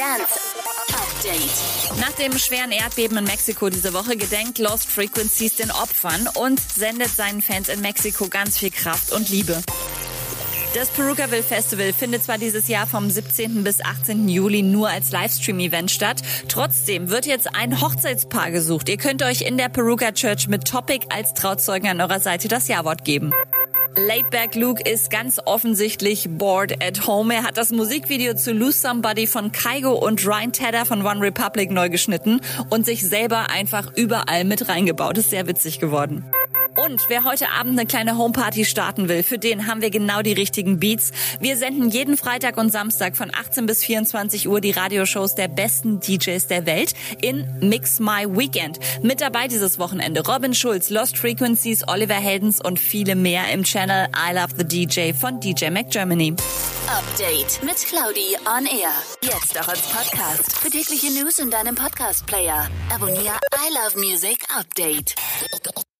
Dance Update. Nach dem schweren Erdbeben in Mexiko diese Woche gedenkt Lost Frequencies den Opfern und sendet seinen Fans in Mexiko ganz viel Kraft und Liebe. Das Perukaville Festival findet zwar dieses Jahr vom 17. bis 18. Juli nur als Livestream-Event statt, trotzdem wird jetzt ein Hochzeitspaar gesucht. Ihr könnt euch in der Peruka Church mit Topic als Trauzeugen an eurer Seite das Jawort geben. Laidback Luke ist ganz offensichtlich bored at home. Er hat das Musikvideo zu Lose Somebody von Kaigo und Ryan Tedder von One Republic neu geschnitten und sich selber einfach überall mit reingebaut. Ist sehr witzig geworden. Und wer heute Abend eine kleine Homeparty starten will, für den haben wir genau die richtigen Beats. Wir senden jeden Freitag und Samstag von 18 bis 24 Uhr die Radioshows der besten DJs der Welt in Mix My Weekend. Mit dabei dieses Wochenende Robin Schulz, Lost Frequencies, Oliver Heldens und viele mehr im Channel I Love the DJ von DJ McGermany. Update mit Claudi on Air. Jetzt auch als Podcast. Für tägliche News in deinem Podcast-Player. Abonniere I Love Music Update.